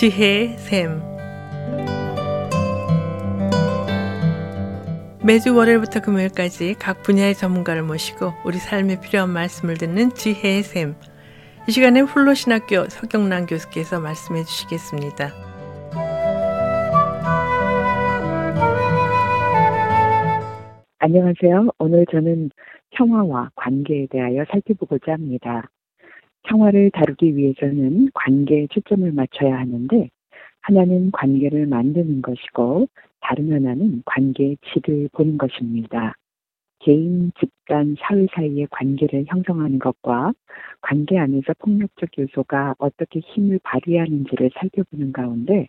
지혜의 샘 매주 월요일부터 금요일까지 각 분야의 전문가를 모시고 우리 삶에 필요한 말씀을 듣는 지혜의 샘. 이 시간에 훌로신학교 서경란 교수께서 말씀해 주시겠습니다. 안녕하세요. 오늘 저는 평화와 관계에 대하여 살펴보고자 합니다. 평화를 다루기 위해서는 관계에 초점을 맞춰야 하는데 하나는 관계를 만드는 것이고 다른 하나는 관계의 질을 보는 것입니다. 개인, 집단, 사회 사이의 관계를 형성하는 것과 관계 안에서 폭력적 요소가 어떻게 힘을 발휘하는지를 살펴보는 가운데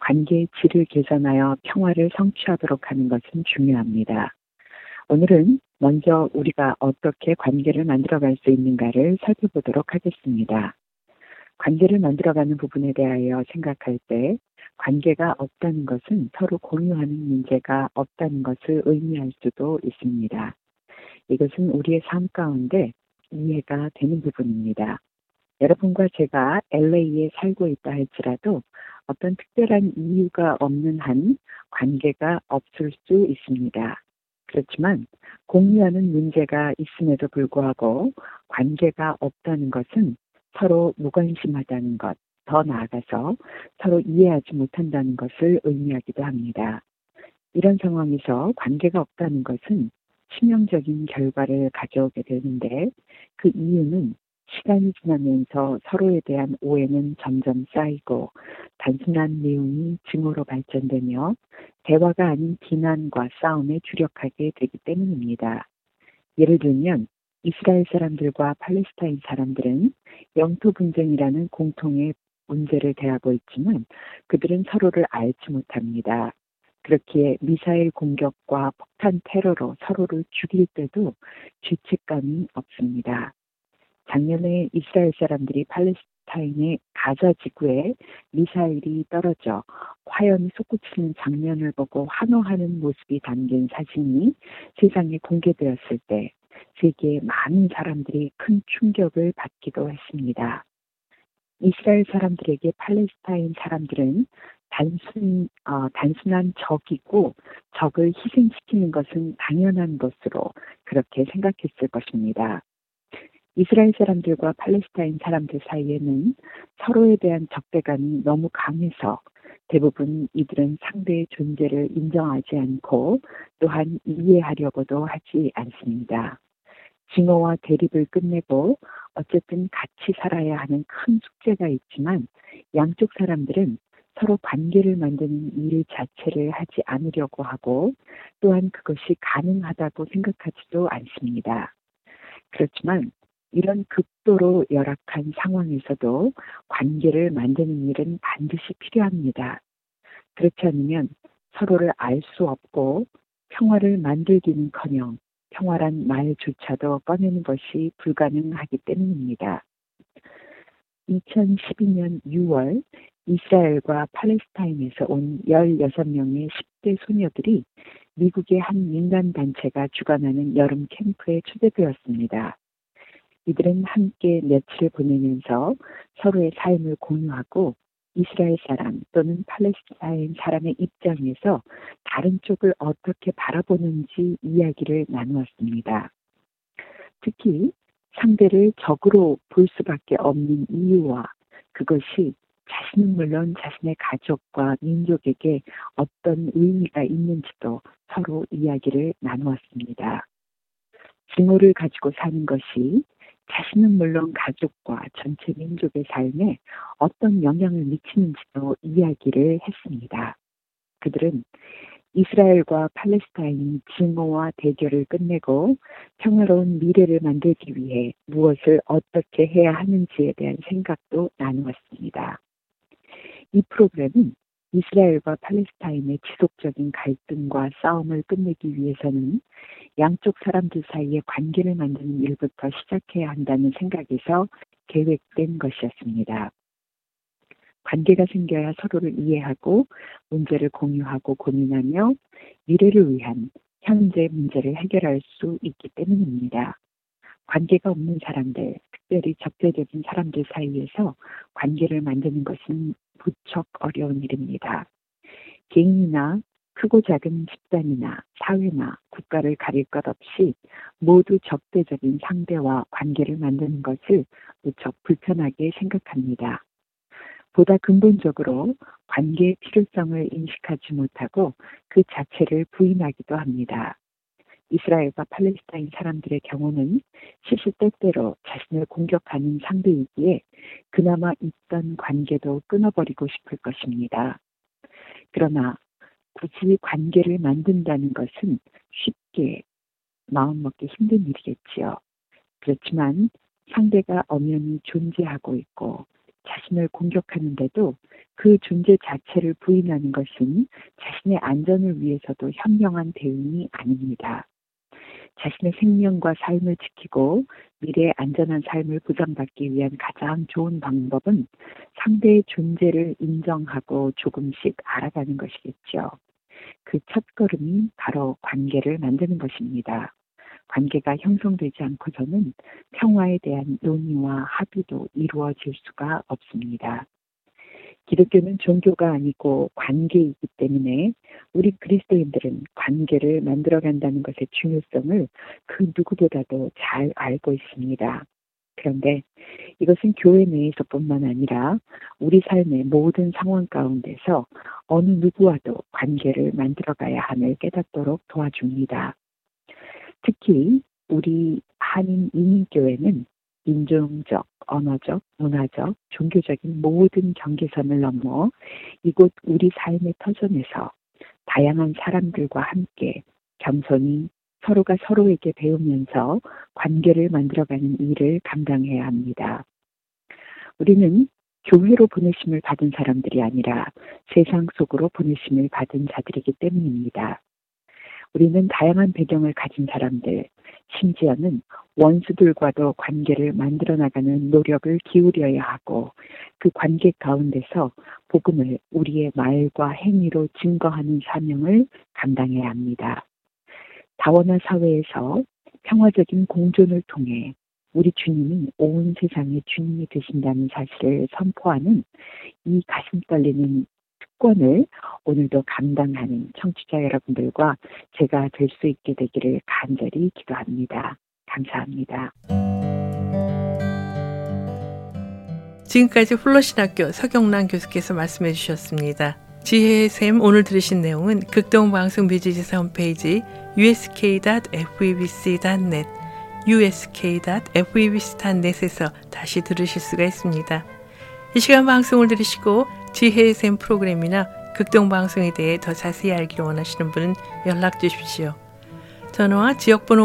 관계의 질을 개선하여 평화를 성취하도록 하는 것은 중요합니다. 오늘은 먼저 우리가 어떻게 관계를 만들어갈 수 있는가를 살펴보도록 하겠습니다. 관계를 만들어가는 부분에 대하여 생각할 때 관계가 없다는 것은 서로 공유하는 문제가 없다는 것을 의미할 수도 있습니다. 이것은 우리의 삶 가운데 이해가 되는 부분입니다. 여러분과 제가 LA에 살고 있다 할지라도 어떤 특별한 이유가 없는 한 관계가 없을 수 있습니다. 그렇지만 공유하는 문제가 있음에도 불구하고 관계가 없다는 것은 서로 무관심하다는 것, 더 나아가서 서로 이해하지 못한다는 것을 의미하기도 합니다. 이런 상황에서 관계가 없다는 것은 치명적인 결과를 가져오게 되는데 그 이유는 시간이 지나면서 서로에 대한 오해는 점점 쌓이고 단순한 내용이 증오로 발전되며 대화가 아닌 비난과 싸움에 주력하게 되기 때문입니다. 예를 들면 이스라엘 사람들과 팔레스타인 사람들은 영토 분쟁이라는 공통의 문제를 대하고 있지만 그들은 서로를 알지 못합니다. 그렇기에 미사일 공격과 폭탄 테러로 서로를 죽일 때도 죄책감이 없습니다. 작년에 이스라엘 사람들이 팔레스타인 의 가자 지구에 미사일이 떨어져 화염이 솟구치는 장면을 보고 환호하는 모습이 담긴 사진이 세상에 공개되었을 때 세계의 많은 사람들이 큰 충격을 받기도 했습니다. 이스라엘 사람들에게 팔레스타인 사람들은 단순, 어, 단순한 적이고 적을 희생시키는 것은 당연한 것으로 그렇게 생각했을 것입니다. 이스라엘 사람들과 팔레스타인 사람들 사이에는 서로에 대한 적대감이 너무 강해서 대부분 이들은 상대의 존재를 인정하지 않고 또한 이해하려고도 하지 않습니다. 증오와 대립을 끝내고 어쨌든 같이 살아야 하는 큰 숙제가 있지만 양쪽 사람들은 서로 관계를 만드는 일 자체를 하지 않으려고 하고 또한 그것이 가능하다고 생각하지도 않습니다. 그렇지만 이런 극도로 열악한 상황에서도 관계를 만드는 일은 반드시 필요합니다. 그렇지 않으면 서로를 알 수 없고 평화를 만들기는 커녕 평화란 말조차도 꺼내는 것이 불가능하기 때문입니다. 2012년 6월 이스라엘과 팔레스타인에서 온 16명의 10대 소녀들이 미국의 한 민간단체가 주관하는 여름 캠프에 초대되었습니다. 이들은 함께 며칠 보내면서 서로의 삶을 공유하고 이스라엘 사람 또는 팔레스타인 사람의 입장에서 다른 쪽을 어떻게 바라보는지 이야기를 나누었습니다. 특히 상대를 적으로 볼 수밖에 없는 이유와 그것이 자신은 물론 자신의 가족과 민족에게 어떤 의미가 있는지도 서로 이야기를 나누었습니다. 증오를 가지고 사는 것이 자신은 물론 가족과 전체 민족의 삶에 어떤 영향을 미치는지도 이야기를 했습니다. 그들은 이스라엘과 팔레스타인 증오와 대결을 끝내고 평화로운 미래를 만들기 위해 무엇을 어떻게 해야 하는지에 대한 생각도 나누었습니다. 이 프로그램은 이스라엘과 팔레스타인의 지속적인 갈등과 싸움을 끝내기 위해서는 양쪽 사람들 사이의 관계를 만드는 일부터 시작해야 한다는 생각에서 계획된 것이었습니다. 관계가 생겨야 서로를 이해하고 문제를 공유하고 고민하며 미래를 위한 현재 문제를 해결할 수 있기 때문입니다. 관계가 없는 사람들, 특별히 적대적인 사람들 사이에서 관계를 만드는 것은 부쩍 어려운 일입니다. 개인이나 크고 작은 집단이나 사회나 국가를 가릴 것 없이 모두 적대적인 상대와 관계를 만드는 것을 무척 불편하게 생각합니다. 보다 근본적으로 관계의 필요성을 인식하지 못하고 그 자체를 부인하기도 합니다. 이스라엘과 팔레스타인 사람들의 경우는 시시때때로 자신을 공격하는 상대이기에 그나마 있던 관계도 끊어버리고 싶을 것입니다. 그러나 굳이 관계를 만든다는 것은 쉽게 마음먹기 힘든 일이겠지요. 그렇지만 상대가 엄연히 존재하고 있고 자신을 공격하는데도 그 존재 자체를 부인하는 것은 자신의 안전을 위해서도 현명한 대응이 아닙니다. 자신의 생명과 삶을 지키고 미래의 안전한 삶을 보장받기 위한 가장 좋은 방법은 상대의 존재를 인정하고 조금씩 알아가는 것이겠죠. 그 첫걸음이 바로 관계를 만드는 것입니다. 관계가 형성되지 않고서는 평화에 대한 논의와 합의도 이루어질 수가 없습니다. 기독교는 종교가 아니고 관계이기 때문에 우리 그리스도인들은 관계를 만들어 간다는 것의 중요성을 그 누구보다도 잘 알고 있습니다. 그런데 이것은 교회 내에서뿐만 아니라 우리 삶의 모든 상황 가운데서 어느 누구와도 관계를 만들어 가야 함을 깨닫도록 도와줍니다. 특히 우리 한인 이민교회는 인종적, 언어적, 문화적, 종교적인 모든 경계선을 넘어 이곳 우리 삶의 터전에서 다양한 사람들과 함께 겸손히 서로가 서로에게 배우면서 관계를 만들어가는 일을 감당해야 합니다. 우리는 교회로 보내심을 받은 사람들이 아니라 세상 속으로 보내심을 받은 자들이기 때문입니다. 우리는 다양한 배경을 가진 사람들, 심지어는 원수들과도 관계를 만들어 나가는 노력을 기울여야 하고 그 관계 가운데서 복음을 우리의 말과 행위로 증거하는 사명을 감당해야 합니다. 다원화 사회에서 평화적인 공존을 통해 우리 주님이 온 세상의 주님이 되신다는 사실을 선포하는 이 가슴 떨리는 특권을 오늘도 감당하는 청취자 여러분들과 제가 될 수 있게 되기를 간절히 기도합니다. 감사합니다. 지금까지 플러신학교 서경란 교수께서 말씀해 주셨습니다. 지혜의 샘 오늘 들으신 내용은 극동방송 뮤지지사 홈페이지 usk.febc.net usk.febc.net에서 다시 들으실 수가 있습니다. 이 시간 방송을 들으시고 지혜의 샘 프로그램이나 극동방송에 대해 더 자세히 알기를 원하시는 분은 연락 주십시오. 전화와 지역번호